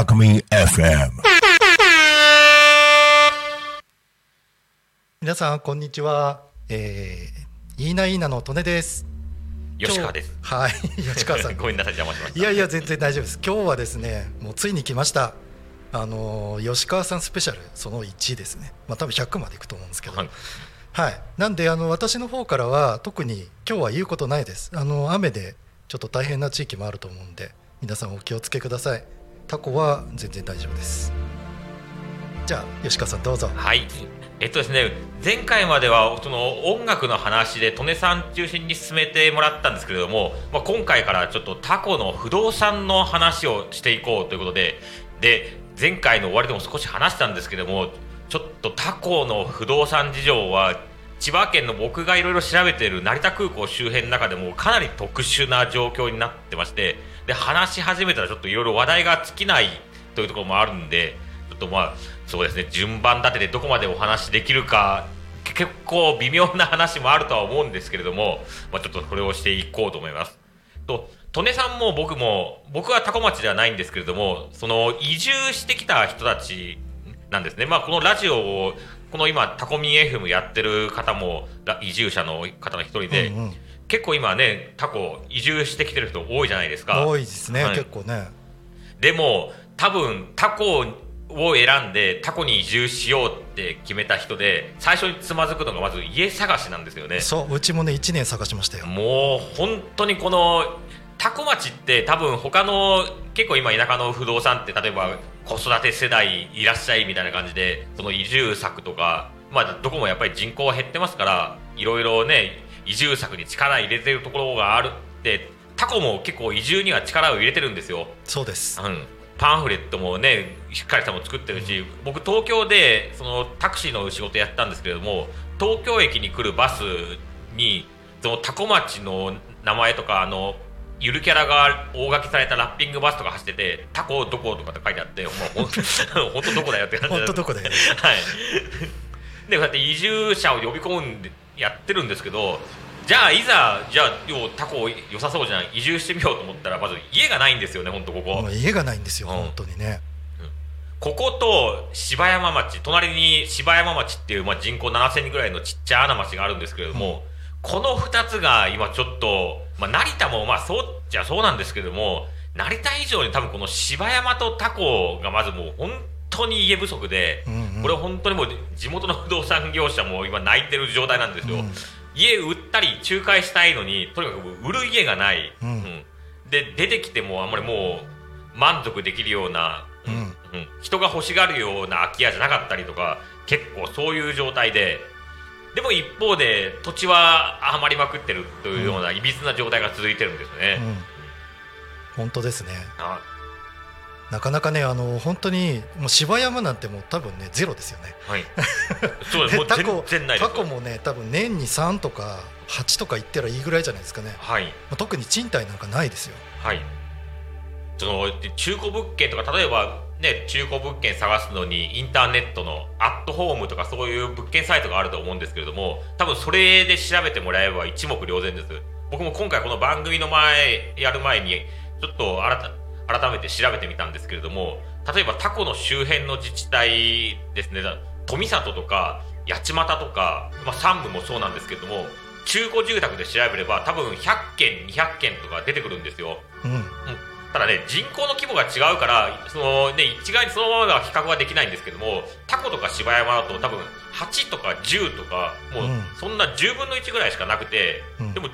タクミ FM 皆さんこんにちは、えー、いいないいなのトネです。吉川です。はい吉川さん。ごめんなさい邪魔しました。いやいや全然大丈夫です。今日はですねもうついに来ました。あの吉川さんスペシャルその1ですね。まあ多分100までいくと思うんですけど。はい。はい、なんであの私の方からは特に今日は言うことないです。あの雨でちょっと大変な地域もあると思うんで皆さんお気をつけくださいタコは全然大丈夫です。じゃあ吉川さんどうぞ。はい。えっとですね前回まではその音楽の話で利根さん中心に進めてもらったんですけれども、まあ、今回からちょっとタコの不動産の話をしていこうということでで前回の終わりでも少し話したんですけどもちょっとタコの不動産事情は千葉県の僕がいろいろ調べている成田空港周辺の中でもかなり特殊な状況になってましてで話し始めたらちょっといろいろ話題が尽きないというところもあるんでちょっとまあそうですね順番立ててどこまでお話しできるか結構微妙な話もあるとは思うんですけれども、まあ、ちょっとこれをしていこうと思います。と利根さんも僕も僕は多古町ではないんですけれどもその移住してきた人たちなんですね、まあ、このラジオをこの今タコミン FM やってる方も移住者の方の一人で、うんうん結構今ねタコ移住してきてる人多いじゃないですか。多いですね、はい。結構ね。でも多分タコを選んでタコに移住しようって決めた人で最初につまずくのがまず家探しなんですよね。そううちもね1年探しましたよ。もう本当にこのタコ町って多分他の結構今田舎の不動産って例えば子育て世代いらっしゃいみたいな感じでその移住策とかまあどこもやっぱり人口は減ってますからいろいろね移住策に力入れてるところがあるってタコも結構移住には力を入れてるんですよ。そうです。うん、パンフレットもねしっかりしたもの作ってるし僕東京でそのタクシーの仕事やったんですけれども東京駅に来るバスにそのタコ町の名前とかあのゆるキャラが大書きされたラッピングバスとか走ってて「タコどこ?」とかって書いてあって「もうほん 本当どこだよ」って感じ本当どこだよ。はい。でこうやって移住者を呼び込んでやってるんですけどじゃあいざじゃあようタコ良さそうじゃん移住してみようと思ったらまず家がないんですよね本当ここ、家がないんですよ、うん。本当にね。ここと柴山町隣に柴山町っていう、まあ、人口7000人ぐらいのちっちゃな町があるんですけれども、この2つが今ちょっと、まあ、成田もまあそうじゃそうなんですけども成田以上に多分この柴山とタコがまずもう本当に家不足で、うんうん。これ本当にもう地元の不動産業者も今泣いてる状態なんですよ、うん。家売ったり仲介したいのにとにかく売る家がない、うん。で出てきてもあんまりもう満足できるような、うん。うん。人が欲しがるような空き家じゃなかったりとか結構そういう状態で。でも一方で土地は余りまくってるというようないびつな状態が続いてるんですよね。うん。本当ですね。あなかなかねあの本当にもう柴山なんてもう多分ねゼロですよね。はい、そうです。もうタコタコもね多分年に3とか8とか行ったらいいぐらいじゃないですかね、はい。まあ特に賃貸なんかないですよ。はい。そので中古物件とか例えばね中古物件探すのにインターネットのアットホームとかそういう物件サイトがあると思うんですけれども多分それで調べてもらえれば一目瞭然です。僕も今回この番組の前やる前にちょっと改改めて調べてみたんですけれども例えばタコの周辺の自治体ですねだ富里とか八街とか、まあ、山部もそうなんですけれども中古住宅で調べれば多分100件200件とか出てくるんですよ。うん。ただね人口の規模が違うからその、ね、一概にそのままでは比較はできないんですけどもタコとか柴山だと多分8とか10とかもううん。そんな10分の1ぐらいしかなくて、うん。でも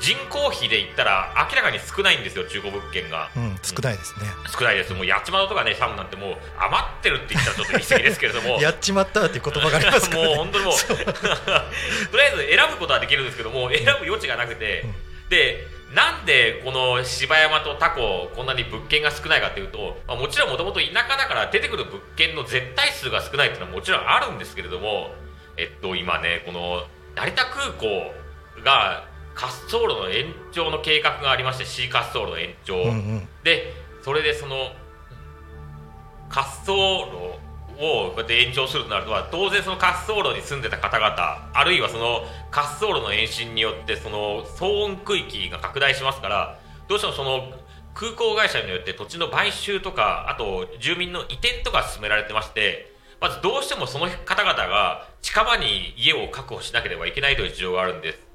人口比で言ったら明らかに少ないんですよ中古物件が。うん少ないですね、少ないです。もう八幡とかねサムなんてもう余ってるって言ったらちょっと言い過ぎですけれども。やっちまったっていう言葉がありますから、ね、もう本当にもう。とりあえず選ぶことはできるんですけども選ぶ余地がなくて、でなんでこの柴山とタコこんなに物件が少ないかというと、まあ、もちろんもともと田舎だから出てくる物件の絶対数が少ないっていうのはもちろんあるんですけれどもえっと今ねこの成田空港が滑走路の延長の計画がありまして C 滑走路の延長、うんうん。でそれでその滑走路をこうやって延長するとなるとは当然その滑走路に住んでた方々あるいはその滑走路の延伸によってその騒音区域が拡大しますからどうしてもその空港会社によって土地の買収とかあと住民の移転とか進められてましてまずどうしてもその方々が近場に家を確保しなければいけないという事情があるんです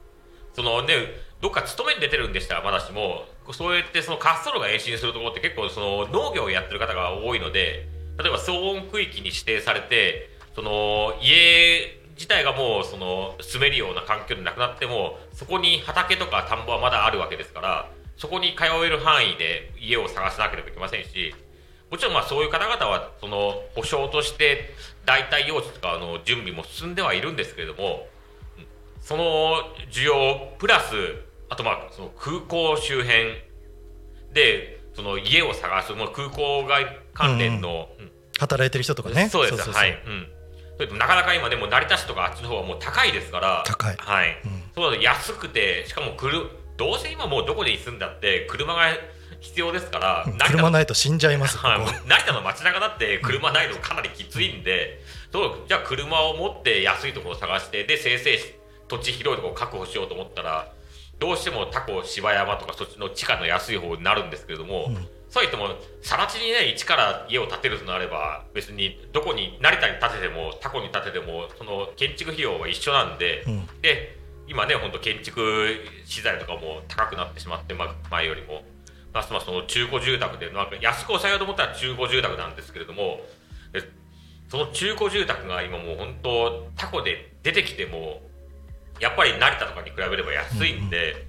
そのねどっか勤めに出てるんでしたらまだしもそうやってその滑走路が延伸するところって結構その農業をやってる方が多いので例えば騒音区域に指定されてその家自体がもうその住めるような環境でなくなってもそこに畑とか田んぼはまだあるわけですからそこに通える範囲で家を探さなければいけませんしもちろんまあそういう方々はその保証として代替用地とかの準備も進んではいるんですけれどもその需要プラスあとまあその空港周辺でその家を探すもう空港外関連の、うん。うん、働いてる人とかね。そうですはい、うん。なかなか今でも成田市とかあっちの方はもう高いですから高い、はい、うん、そう安くてしかも来るどうせ今もうどこで住んだって車が必要ですから、車ないと死んじゃいます、はい、成田の街中だって車ないのかなりきついんで、うん、じゃあ車を持って安いところを探してで生成土地広いところを確保しようと思ったらどうしてもタコ芝山とかそっちの地価の安い方になるんですけれども、うん、そう言っても更地にね一から家を建てるとなれば別にどこに成田に建ててもタコに建ててもその建築費用は一緒なんで、うん、で今ね本当建築資材とかも高くなってしまって、ま、前よりも。ますますその中古住宅でなんか安く抑えようと思ったら中古住宅なんですけれどもその中古住宅が今もう本当タコで出てきてもやっぱり成田とかに比べれば安いんで、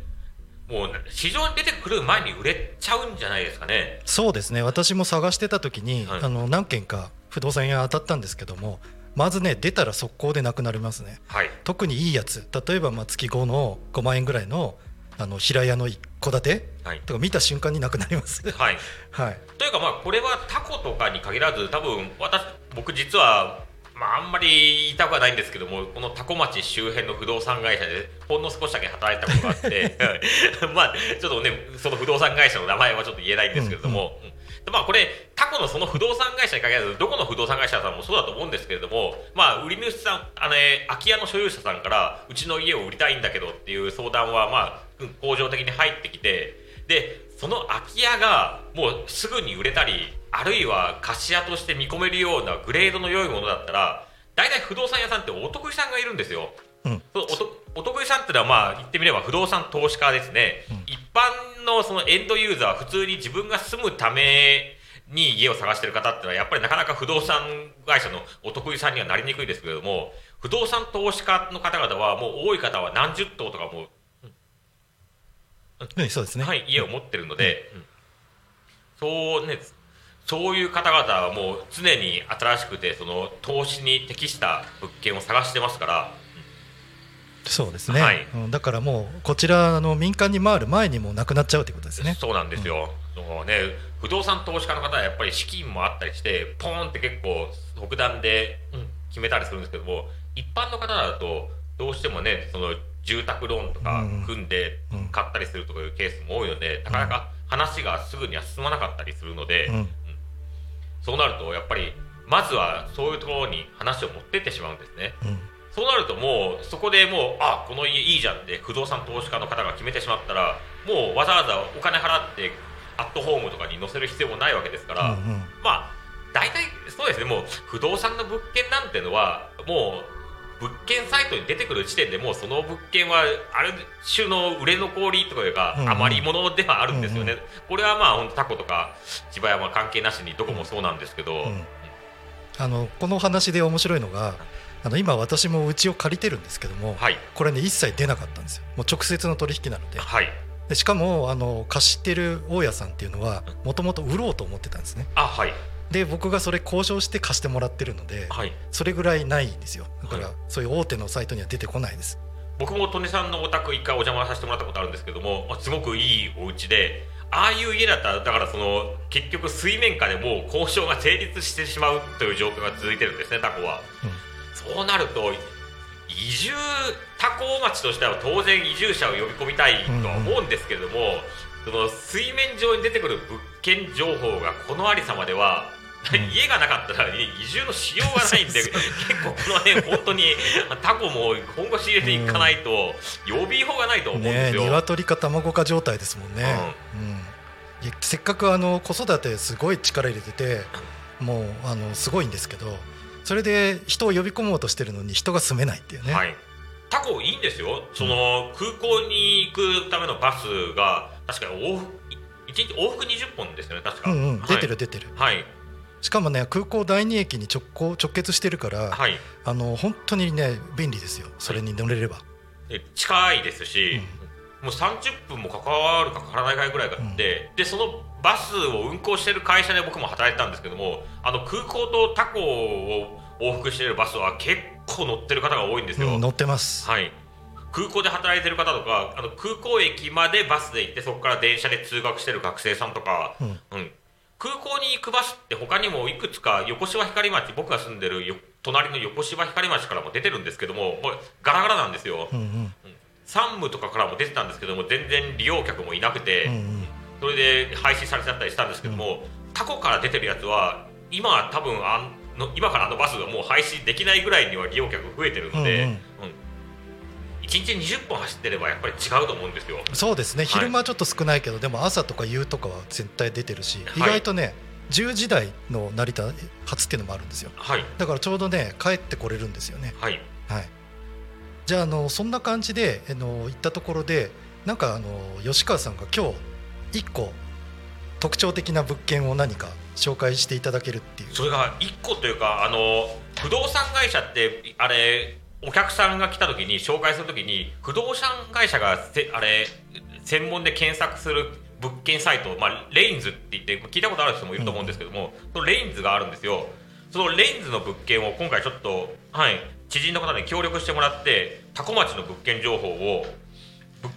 うんうん、もう市場に出てくる前に売れちゃうんじゃないですかね。そうですね。私も探してた時に、はい、あの何件か不動産屋当たったんですけどもまずね出たら速攻でなくなりますね、はい、特にいいやつ。例えばまあ月5の5万円ぐらいのあの平屋の一戸建て、はい、とか見た瞬間になくなります。はい、はい、というかまあこれはタコとかに限らず多分私僕実はまあ、あんまり言いたくはないんですけどもこの多古町周辺の不動産会社でほんの少しだけ働いたことがあって まあちょっとねその不動産会社の名前はちょっと言えないんですけれども、うん。うん。まあこれ過去のその不動産会社に限らずどこの不動産会社さんもそうだと思うんですけれどもまあ売り主さんあの、ね、空き家の所有者さんからうちの家を売りたいんだけどっていう相談はまあ恒常的に入ってきてでその空き家がもうすぐに売れたりあるいは貸し家として見込めるようなグレードの良いものだったら大体不動産屋さんってお得意さんがいるんですよ。うん、お得意さんっていうのはまあ言ってみれば不動産投資家ですね、うん、一般のそのエンドユーザー普通に自分が住むために家を探してる方っていうのはやっぱりなかなか不動産会社のお得意さんにはなりにくいですけれども不動産投資家の方々はもう多い方は何十棟とかもう、そうですね、はい、家を持ってるので、うん、そうねそういう方々はもう常に新しくてその投資に適した物件を探してますから。そうですね、はい、だからもうこちらの民間に回る前にもなくなっちゃうということですね。そうなんですよ、うん、そうね。不動産投資家の方はやっぱり資金もあったりしてポーンって結構特段で決めたりするんですけども一般の方だとどうしてもねその住宅ローンとか組んで買ったりするとかいうケースも多いので、なかなか話がすぐには進まなかったりするので、うんそうなるとやっぱりまずはそういうところに話を持ってってしまうんですね、うん、そうなるともうそこでもうあこの家いいじゃんって不動産投資家の方が決めてしまったらもうわざわざお金払ってアットホームとかに載せる必要もないわけですから、うんうん、まあ大体そうですね。もう不動産の物件なんてのはもう物件サイトに出てくる時点でもうその物件はある種の売れ残りというか、余り物ではあるんですよね、うんうん、これはまあ本当タコとか千葉山関係なしにどこもそうなんですけど、うん、あのこの話で面白いのがあの今私もうちを借りてるんですけども、はい、これね一切出なかったんですよ。もう直接の取引なので。はい。でしかもあの貸してる大家さんっていうのはもともと売ろうと思ってたんですね。あはいで僕がそれ交渉して貸してもらってるので、はい、それぐらいないんですよ。だから、そういう大手のサイトには出てこないです。僕も利根さんのお宅一回お邪魔させてもらったことあるんですけどもすごくいいお家でああいう家だったらだからその結局水面下でもう交渉が成立してしまうという状況が続いてるんですねタコは、うん、そうなると移住多古町としては当然移住者を呼び込みたいとは思うんですけれども、うんうん、その水面上に出てくる物件情報がこのありさまでは家がなかったら移住のしようがないんで結構この辺本当にタコも本腰入れていかないと予備法がないと思うんですよ。ね、鶏か卵か状態ですもんね。うん、うん。せっかくあの子育てすごい力入れててもうあのすごいんですけどそれで人を呼び込もうとしてるのに人が住めないっていうね、はい、タコいいんですよ。その、空港に行くためのバスが確か往復1日往復20本ですよね確か、うんうん、はい。出てる出てる、はい。しかもね空港第二駅に直行直結してるから、はい。あの本当にね便利ですよそれに乗れれば、で近いですし、もう30分もかかるかかからないかぐらいがあって、でそのバスを運行してる会社で僕も働いてたんですけどもあの空港とタコを往復しているバスは結構乗ってる方が多いんですよ、うん乗ってます、はい空港で働いてる方とかあの空港駅までバスで行ってそこから電車で通学してる学生さんとか、うん。うん。空港に行くバスって他にもいくつか横芝光町僕が住んでるよ隣の横芝光町からも出てるんですけどもガラガラなんですよ、うんうん。山武とかからも出てたんですけども全然利用客もいなくて、うんうん。それで廃止されちゃったりしたんですけども、タコから出てるやつは今は多分あの今からあのバスがもう廃止できないぐらいには利用客増えてるので、うんうん。うん1日20本走ってればやっぱり違うと思うんですよ。そうですね。い。昼間ちょっと少ないけど、でも朝とか夕とかは絶対出てるし、はい。意外とね10時台の成田発っていうのもあるんですよ。はい。だからちょうどね帰ってこれるんですよね。はい。はい。じゃああのそんな感じであの行ったところでなんかあの吉川さんが今日1個特徴的な物件を何か紹介していただけるっていう。それが1個というかあの不動産会社ってあれお客さんが来た時に紹介する時に不動産会社がせあれ専門で検索する物件サイト、まあ、レインズって言って聞いたことある人もいると思うんですけども、そのレインズがあるんですよ。そのレインズの物件を今回ちょっと、はい、知人の方に協力してもらって多古町の物件情報をぶ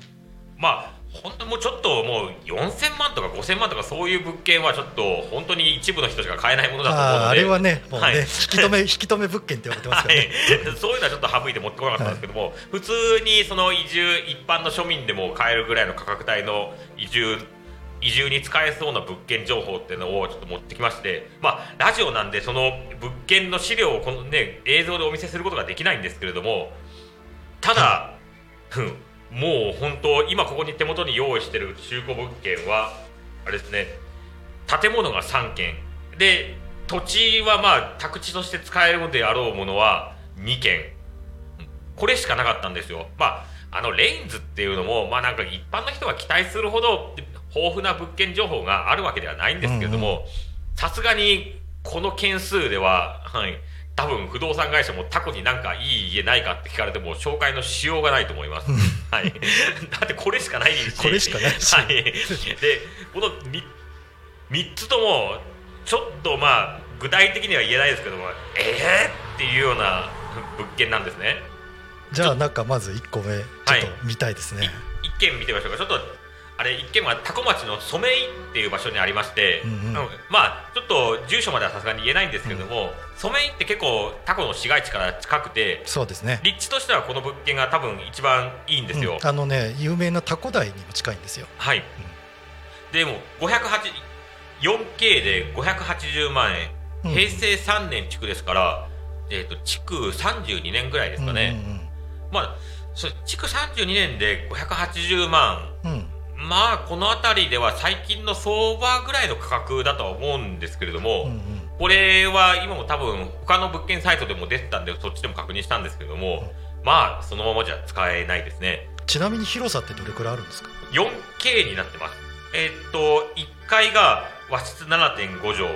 まあ本当にもうちょっともう4000万とか5000万とかそういう物件はちょっと本当に一部の人しか買えないものだと思うのであれはねもうね、はい。引き止め 引き止め物件って呼ばれてますからはね、い、そういうのはちょっと省いて持ってこなかったんですけども、普通にその移住一般の庶民でも買えるぐらいの価格帯の移住移住に使えそうな物件情報っていうのをちょっと持ってきましてまあラジオなんでその物件の資料をこのね映像でお見せすることができないんですけれどもただ、うんもう本当今ここに手元に用意してる中古物件はあれですね建物が3軒。で土地はまあ宅地として使えるのであろうものは2軒。うんこれしかなかったんですよ。まああのレインズっていうのもまあなんか一般の人が期待するほど豊富な物件情報があるわけではないんですけれどもさすがにこの件数でははい多分不動産会社もタコになんかいい家ないかって聞かれても紹介のしようがないと思います。はい。だってこれしかないし。これしかないしはい。で、このみ三つともちょっとまあ具体的には言えないですけども、えーっていうような物件なんですね。じゃあなんかまず1個目ちょっと見たいですね、一軒見てみましょうか。ちょっとあれ一軒は多古町の染井っていう場所にありまして、うんうん。まあちょっと住所まではさすがに言えないんですけども、染井って結構タコの市街地から近くてそうですね。立地としてはこの物件が多分一番いいんですよ。うん。あのね有名なタコ台にも近いんですよ。はい、でも508 4K で580万円、うん。平成3年築ですから、えー、と築32年ぐらいですかね、まあそ築32年で580万うんうんうんまあこの辺りでは最近の相場ぐらいの価格だとは思うんですけれども、うんうん。これは今も多分他の物件サイトでも出てたんでそっちでも確認したんですけれども、まあそのままじゃ使えないですね。ちなみに広さってどれくらいあるんですか？4K になってます。えーっと1階が和室7.5畳。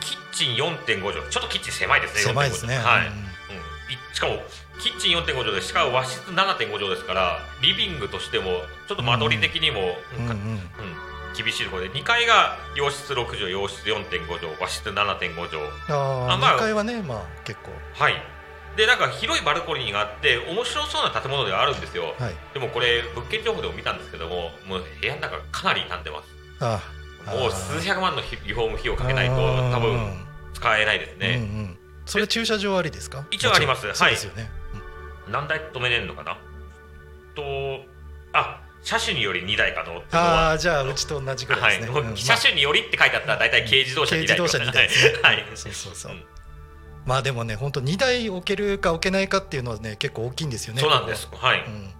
キッチン4.5畳。ちょっとキッチン狭いですね狭いですね。4.5はい、うん。うん。いしかもキッチン4.5畳でしかも和室7.5畳ですからリビングとしてもちょっと間取り的にも、うんうんうん。厳しいところで2階が洋室6畳洋室4.5畳和室7.5畳あまあ2階はねまあ結構。はい。でなんか広いバルコニーがあって面白そうな建物ではあるんですよ。はい。でもこれ物件情報でも見たんですけどももう部屋の中かなり傷んでます。ああもう数百万のリフォーム費用かけないと多分使えないですうんうね、ん。それ駐車場ありですか？一応あります。はい。ですよね何台止めれるのかな？とあ車種により2台可能って。いうのあはあじゃあうちと同じぐらはいいですね。うんもう 車種によりって書いてあったら大体軽自動車2台軽自動車2台ですね。はい。そうそうそう。うんまあでもね本当2台置けるか置けないかっていうのはね結構大きいんですよねそうなんです。は。い、うん。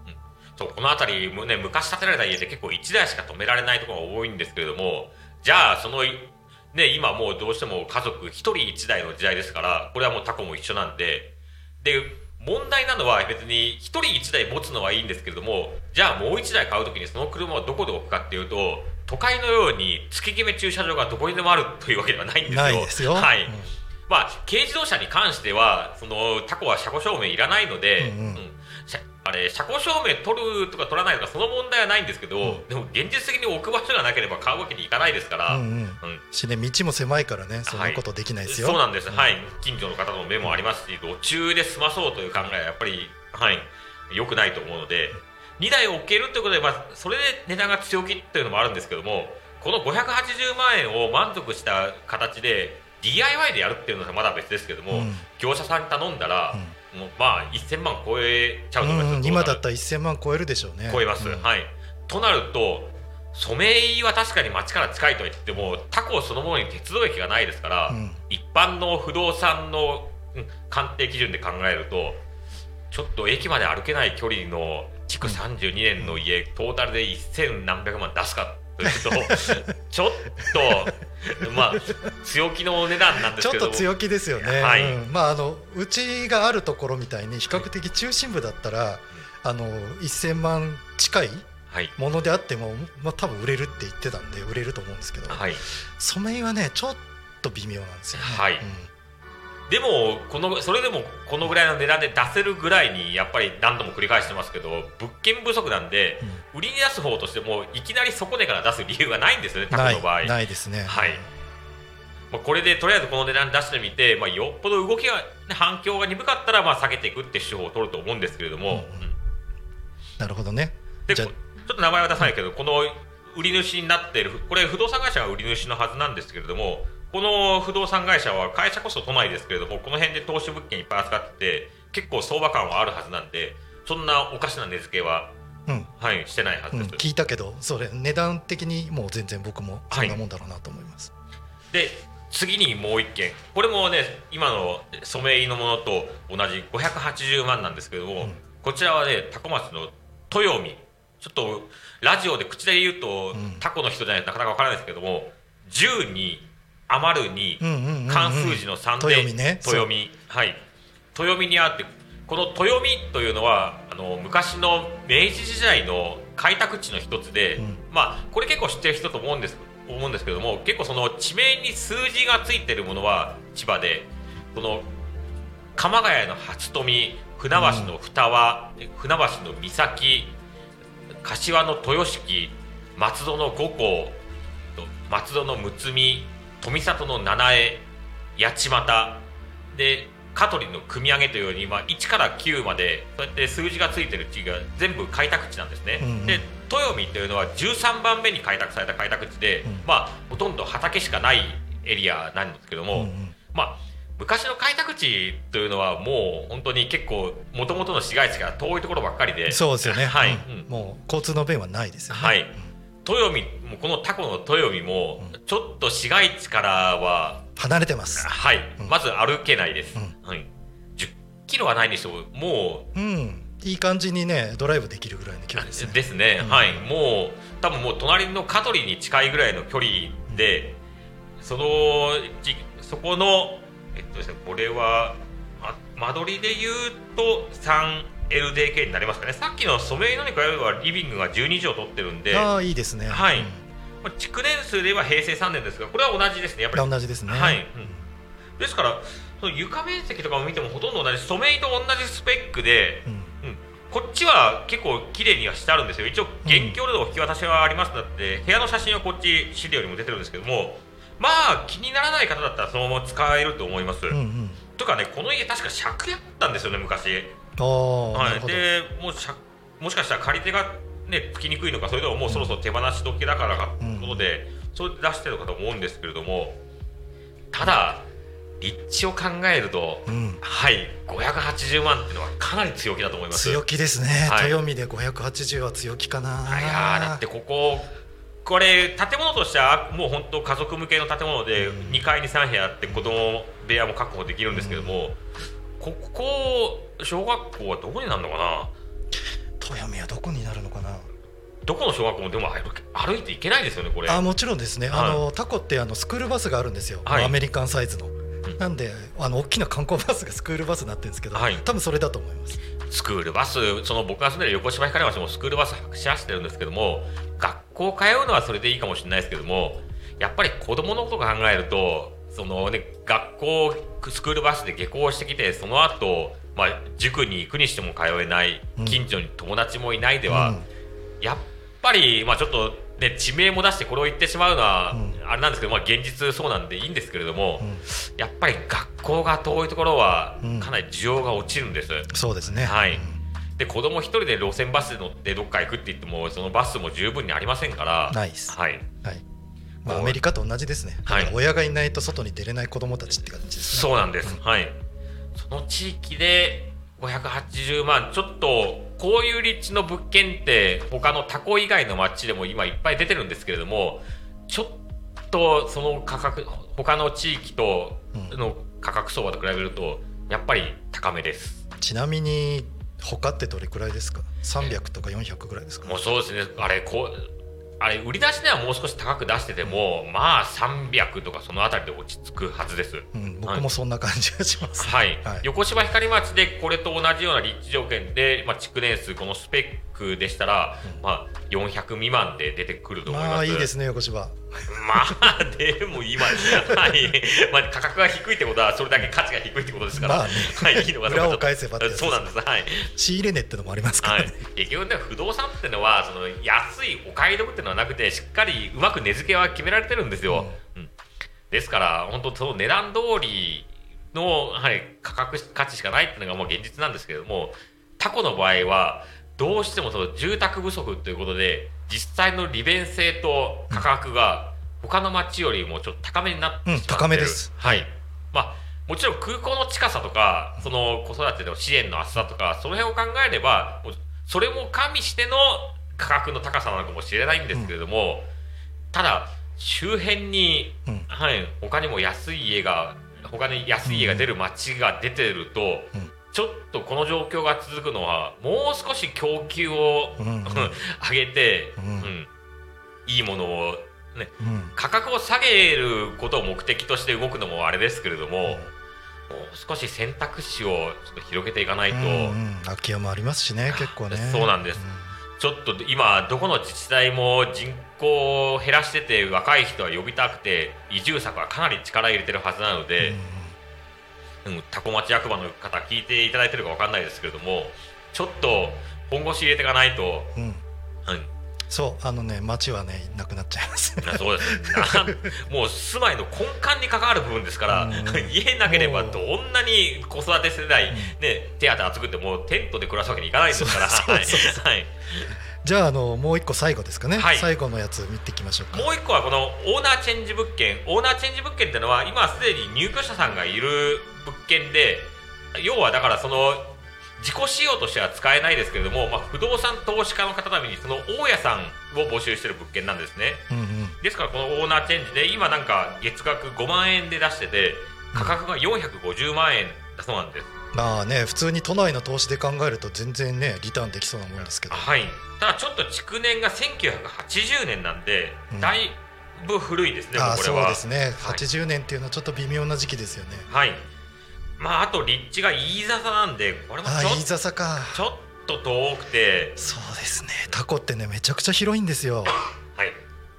そうこの辺りもね昔建てられた家って結構1台しか止められないところが多いんですけれどもじゃあそのね今もうどうしても家族1人1台の時代ですからこれはもうタコも一緒なんでで問題なのは別に1人1台持つのはいいんですけれどもじゃあもう1台買う時にその車をどこで置くかっていうと都会のように月決め駐車場がどこにでもあるというわけではないんですよ。ないですよ。はい、うん。まあ軽自動車に関してはそのタコは車庫証明いらないので、うんうん。うん。車あれ車庫証明取るとか取らないとかその問題はないんですけど、うん。でも現実的に置く場所がなければ買うわけにいかないですから、うんうん。うん。しね道も狭いからねそんなことできないですよ、そうなんです、はい。近所の方の目もありますし路中で済まそうという考えはやっぱりはい。良くないと思うので2台置けるということで、まあ、それで値段が強気というのもあるんですけどもこの580万円を満足した形で DIY でやるっていうのはまだ別ですけども、うん。業者さんに頼んだら、もうまあ1000万超えちゃうと思います、うん今だったら1000万超えるでしょうね。超えます、うん。はい。となるとソメイヨは確かに町から近いとは言ってもタコそのものに鉄道駅がないですから、うん。一般の不動産のうん鑑定基準で考えるとちょっと駅まで歩けない距離の築32年の家、トータルで1000何百万出すかというとちょっとまあ強気のお値段なんでちょっすけどと強気ですよね、はい。うん。まああのうちがあるところみたいに比較的中心部だったら、あの1000万近いはい。ものであっても、まあ、多分売れるって言ってたんで売れると思うんですけど、はい。染井はねちょっと微妙なんですよね、はいでもこのそれでもこのぐらいの値段で出せるぐらいにやっぱり何度も繰り返してますけど物件不足なんで、売りに出す方としてもいきなり底値から出す理由がないんですよねうんないタコの場合。ないですね。はい。まあ、これでとりあえずこの値段出してみて、まあ、よっぽど動きが、ね、反響が鈍かったらまあ下げていくって手法を取ると思うんですけれども、うんうん。うんなるほどね。でこちょっと名前は出さないけど、この売り主になっているこれ不動産会社が売り主のはずなんですけれどもこの不動産会社は会社こそ都内ですけれどもこの辺で投資物件いっぱい扱ってて結構相場感はあるはずなんでそんなおかしな値付けは、うん。はい、してないはうんずです。聞いたけどそれ値段的にもう全然僕もそんなもんだろうなと思います、で次にもう一件。これもね今の染井のものと同じ580万なんですけれども、うん。こちらはね多古町の豊見。ちょっとラジオで口で言うと、うん。タコの人じゃないとなかなかわからないですけども10に余るにうんうんうんうん。漢数字の3で豊見ね。豊見はい。豊見にあってこの豊見というのはあの昔の明治時代の開拓地の一つで、うん。まあこれ結構知ってる人と思うんです思うんですけども結構その地名に数字がついてるものは千葉でその鎌ヶ谷の初富船橋の二輪、船橋の岬柏の豊敷松戸の五甲と松戸の睦美富里の七重八街。で香取の組み上げというように、まあ、1から9までそうやって数字がついてる地域が全部開拓地なんですね、うんうん。で豊見というのは13番目に開拓された開拓地で、うんまあほとんど畑しかないエリアなんですけども、うんうん。まあ昔の開拓地というのはもう本当に結構もともとの市街地から遠いところばっかりで。そうですよね、はい、うん。うんもう交通の便はないですよね、はい豊見もうこのタコの豊見もうん。ちょっと市街地からは離れてます。はい、うん。まず歩けないです、うん。はい、10キロはないにしてももうん。いい感じにねドライブできるぐらいの距離うですね。ですね、うん。はい。もう多分もう隣の香取に近いぐらいの距離でそのじそこのえっとですねこれはま間取りで言うと 3LDK になりますかね。さっきの染井のに比べればリビングが12畳取ってるんでああいいですね。はい。うん。まあ築年数で言えば平成3年ですがこれは同じですねやっぱり。同じですね。はい、うん。ですからその床面積とかを見てもほとんど同じ染井と同じスペックで、うん。こっちは結構綺麗にはしてあるんですよ。一応現況での引き渡しはあります。ので、部屋の写真はこっち資料にも出てるんですけどもまあ気にならない方だったらそのまま使えると思います、うんうん。とかねこの家確か借家だったんですよね昔はい、でもうしゃもしかしたら借り手がねつきにくいのかそれとももうそろそろ手放し時だからかということで、それで出してるかと思うんですけれどもただ立地を考えると、うん。はい580万っていうのはかなり強気だと思います。強気ですね、はい。豊見で580は強気かな。いやーだってこここれ建物としてはもう本当家族向けの建物でうん。2階に3部屋あって子供部屋も確保できるんですけども、ここ小学校はどこになるのかな？富山はどこになるのかな？どこの小学校もでも歩いていけないですよねこれ。あもちろんですね、はい、あのタコってあのスクールバスがあるんですよ、はい、アメリカンサイズの、なんであの大きな観光バスがスクールバスになってるんですけど、はい、多分それだと思います。スクールバスその僕が住んでる横芝光町もスクールバス走らせてるんですけども学校通うのはそれでいいかもしれないですけどもやっぱり子供のことを考えるとそのね学校スクールバスで下校してきてその後まあ塾に行くにしても通えない近所に友達もいないでは、うん、やっぱりまあちょっとね、地名も出してこれを言ってしまうのは、あれなんですけど、まあ、現実そうなんでいいんですけれども、うん、やっぱり学校が遠いところはかなり需要が落ちるんです。うん、そうですね、はい、で子供一人で路線バスで乗ってどっか行くって言ってもそのバスも十分にありませんからないです、はい。はいまあ、アメリカと同じですね、はい、親がいないと外に出れない子供たちって感じですね。そうなんです、はい。その地域で580万ちょっとこういう立地の物件って他のタコ以外の町でも今いっぱい出てるんですけれどもちょっとその価格他の地域との価格相場と比べるとやっぱり高めです、ちなみに他ってどれくらいですか？300とか400ぐらいですか？もうそうですね。あれこうあれ売り出しではもう少し高く出してても、まあ300とかその辺りで落ち着くはずです、うん、僕もそんな感じがします、はい、はい、横芝光町でこれと同じような立地条件で、まあ、築年数このスペックでしたら、うん、まあ、400未満で出てくると思います、まあいいですね横芝。まあでも今、はい。まあ、価格が低いってことはそれだけ価値が低いってことですから、まあね、はい、いいのか裏を返せばそうなんです、はい、仕入れ値ってのもありますから、ね、はい、結局ね不動産っていうのはその安いお買い得っていうのはなくてしっかりうまく値付けは決められてるんですよ、うん、うん、ですから本当その値段通りの、はい、価格価値しかないっていうのがもう現実なんですけれどもタコの場合はどうしてもその住宅不足ということで実際の利便性と価格が他の町よりもちょっと高めになってしまってる、うん、高めです。はい。まあもちろん空港の近さとかその子育ての支援の厚さとかその辺を考えればそれも加味しての価格の高さなのかもしれないんですけれども、うん、ただ周辺に、うん、はい、他にも安い家が他に安い家が出る町が出てると、ちょっとこの状況が続くのはもう少し供給を、うんうん、上げて、うん、うん、いいものを、ね、うん、価格を下げることを目的として動くのもあれですけれども、もう少し選択肢をちょっと広げていかないと、うんうん、空き家もありますしね結構ね。そうなんです、ちょっと今どこの自治体も人口を減らしてて若い人は呼びたくて移住策はかなり力入れてるはずなので、うんうん、タコ町役場の方聞いていただいてるか分かんないですけれどもちょっと本腰入れていかないと、うん、うん、そうあのね町はねなくなっちゃいます。そうです。もう住まいの根幹に関わる部分ですから、家なければどんなに子育て世代、ね、手当厚くてもテントで暮らすわけにいかないですからはい。じゃああのもう一個最後ですかね、はい、最後のやつ見ていきましょうか。もう一個はこのオーナーチェンジ物件。オーナーチェンジ物件っていうのは今すでに入居者さんがいる物件で要はだからその自己使用としては使えないですけれども、まあ、不動産投資家の方のためにその大家さんを募集している物件なんですね、うんうん、ですからこのオーナーチェンジで今なんか月額5万円で出してて価格が450万円。だそうなんです、まあね普通に都内の投資で考えると全然ねリターンできそうなもんですけど。はい。ただちょっと築年が1980年なんで、うん、だいぶ古いですねあそうですね、はい、80年っていうのはちょっと微妙な時期ですよね。はいまああと立地が飯笹なんでこれもちょっ飯笹か。ちょっと遠くて。そうですね。タコってねめちゃくちゃ広いんですよ。はい、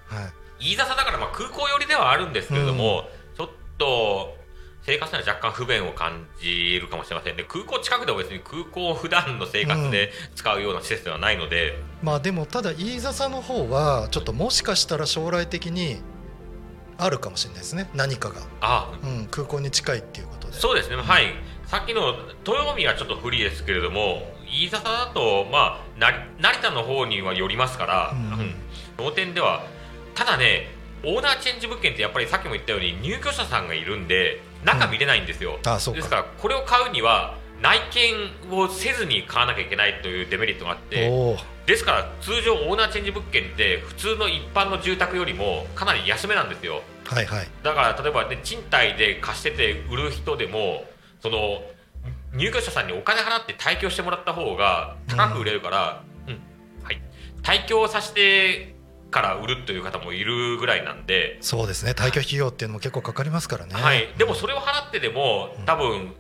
はい、飯笹だからまあ空港寄りではあるんですけれども、うん、ちょっと生活には若干不便を感じるかもしれませんね。空港近くでも別に空港普段の生活で使うような施設ではないので、うん、まあでもただ飯笹の方はちょっともしかしたら将来的にあるかもしれないですね。何かが。あ、うん、空港に近いっていうことでそうですね、はい、さっきの豊見はちょっと不利ですけれども飯笹だと、まあ、成田の方には寄りますから、うん、うん、ではただねオーナーチェンジ物件ってやっぱりさっきも言ったように入居者さんがいるんで中見れないんですよ、うん、ですからこれを買うには内見をせずに買わなきゃいけないというデメリットがあってですから通常オーナーチェンジ物件って普通の一般の住宅よりもかなり安めなんですよ、はいはい、だから例えば、ね、賃貸で貸してて売る人でもその入居者さんにお金払って退去してもらった方が高く売れるから、うん、退去させてから売るという方もいるぐらいなんで。そうですね。退去費用っていうのも結構かかりますからね。はい、でもそれを払ってでも多分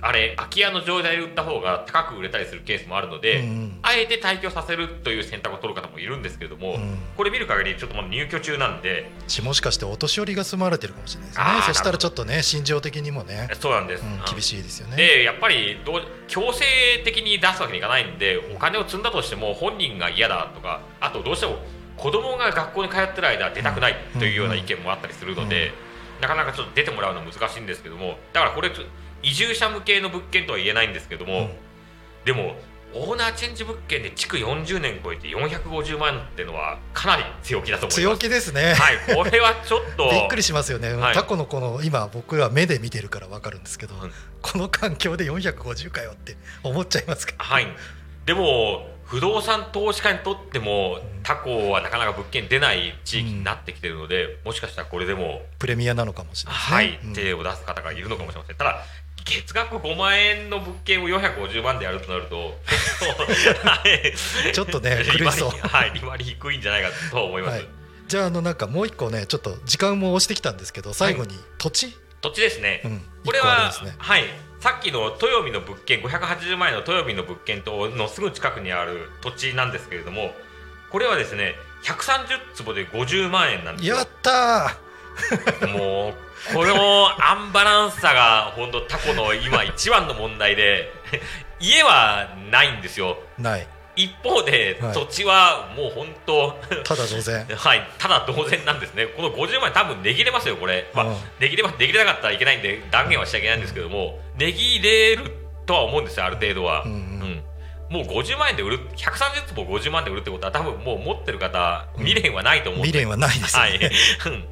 ああれ空き家の状態で売った方が高く売れたりするケースもあるので、うんうん。あえて退去させるという選択を取る方もいるんですけれども、うん。これ見る限りちょっとまだ入居中なんでしもしかしてお年寄りが住まわれてるかもしれないですね。そしたらちょっとね心情的にもね、そうなんです、うん、厳しいですよね。でやっぱりどう強制的に出すわけにいかないんでお金を積んだとしても本人が嫌だとかあとどうしても子供が学校に通ってる間出たくないというような意見もあったりするので、なかなかちょっと出てもらうのは難しいんですけどもだからこれ移住者向けの物件とは言えないんですけども、うん。でもオーナーチェンジ物件で築40年超えて450万っていうのはかなり強気だと思います。強気ですね、はいこれはちょっと びっくりしますよね、はい。タコのこの今僕は目で見てるから分かるんですけど、うん。この環境で450かよって思っちゃいますか？はい、でも不動産投資家にとっても他校はなかなか物件出ない地域になってきてるので、もしかしたらこれでも、プレミアなのかもしれないね、はいうん。手を出す方がいるのかもしれません。ただ月額5万円の物件を450万でやるとなると ちょっとね利苦しそう。割はい利割り低いんじゃないかと思います、はい。じゃああのなんかもう一個ねちょっと時間も押してきたんですけど最後に土地、土地ですね、うん。これは、ね。はい。さっきの豊見の物件580万円の豊見の物件とのすぐ近くにある土地なんですけれどもこれはですね130坪で50万円なんですよ。やったもうこのアンバランスさが本当タコの今一番の問題で 家はないんですよ。ーない。一方ではい。土地はもう本当ただ同然。はい、ただ同然なんですね、この50万円、多分値切れますよ、これ、まあうん値切れま値切れなかったらいけないんで、断言はしちゃいけないんですけども、値切れるとは思うんですよ、ある程度は。うんうん。うん。もう50万円で売る、130坪50万円で売るってことは、多分もう持ってる方、未練はないと思うんで、未練はないですよはい。ね、うん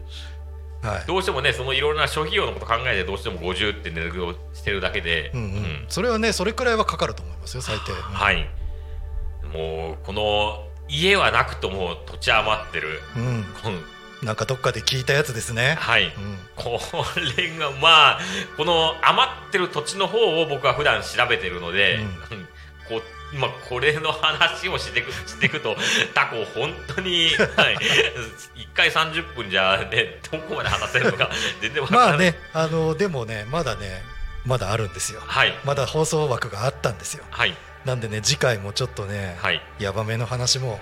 はい。どうしてもね、そのいろいろな諸費用のこと考えて、どうしても50って値付けをしてるだけで、うんうん。うん。それはねそれくらいはかかると思いますよ最低、はい、もうこの家はなくとも土地余ってる。うん、うん。なんかどっかで聞いたやつですね、はい、うん。これがまあこの余ってる土地の方を僕は普段調べてるので、うん。うん。こう今これの話をしていく していくとタコ本当に、はい、1回30分じゃねどこまで話せるのか 全然わからない、まあねあのでもねまだねまだあるんですよ。はい。まだ放送枠があったんですよ。はい。なんでね次回もちょっとね、はい。ヤバめの話も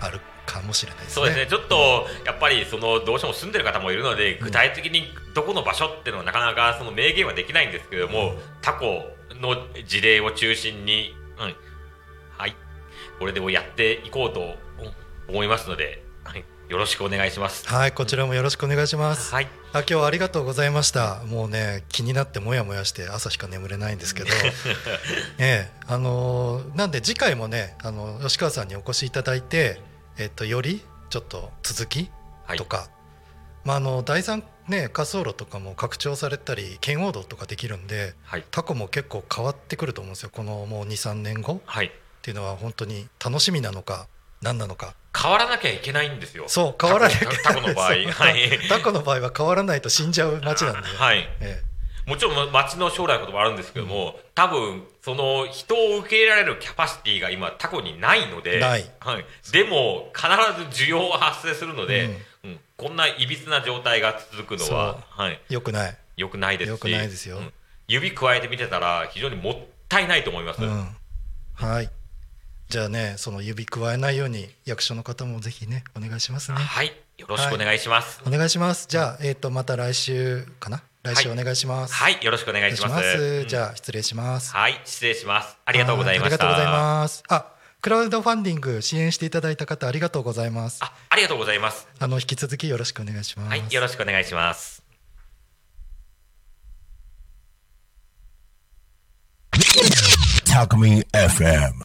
あるかもしれないですね。そうですね。ちょっとやっぱりそのどうしても住んでる方もいるので具体的にどこの場所っていうのはなかなかその明言はできないんですけれども、うん。タコの事例を中心に、うん、はいこれでもやっていこうと思いますので、はい、よろしくお願いします。はいこちらもよろしくお願いします、はい、あ今日はありがとうございました。もうね気になってもやもやして朝しか眠れないんですけど。ええあのーなんで次回もねあの吉川さんにお越しいただいてえっとよりちょっと続きはい。とか、まああの第三ね滑走路とかも拡張されたり圏央道とかできるんではい、タコも結構変わってくると思うんですよ。このもう23年後。はい、っていうのは本当に楽しみなのか何なのか。変わらなきゃいけないんですよ。そう変わらなきゃいけない。タコの場合、はい、タコの場合は変わらないと死んじゃう街なんで、はい。えもちろん町の将来のこともあるんですけども、多分その人を受け入れられるキャパシティが今タコにないのでない。はい、でも必ず需要は発生するので、うん。こんないびつな状態が続くのは、はい、えよくない、よくないですしよくないですよ。うん。指加えてみてたら非常にもったいないと思います、うん、はいじゃあねその指加えないように役所の方もぜひねお願いしますね。はい。よろしくお願いします。お願いします。じゃあ、えー、とまた来週かな？来週お願いします。はい、よろしくお願いします。じゃあ失礼します。はい。失礼します。ありがとうございました。はありがとうございます。あクラウドファンディング支援していただいた方ありがとうございます。あありがとうございます。あの引き続きよろしくお願いします。はい。よろしくお願いします。タコミン FM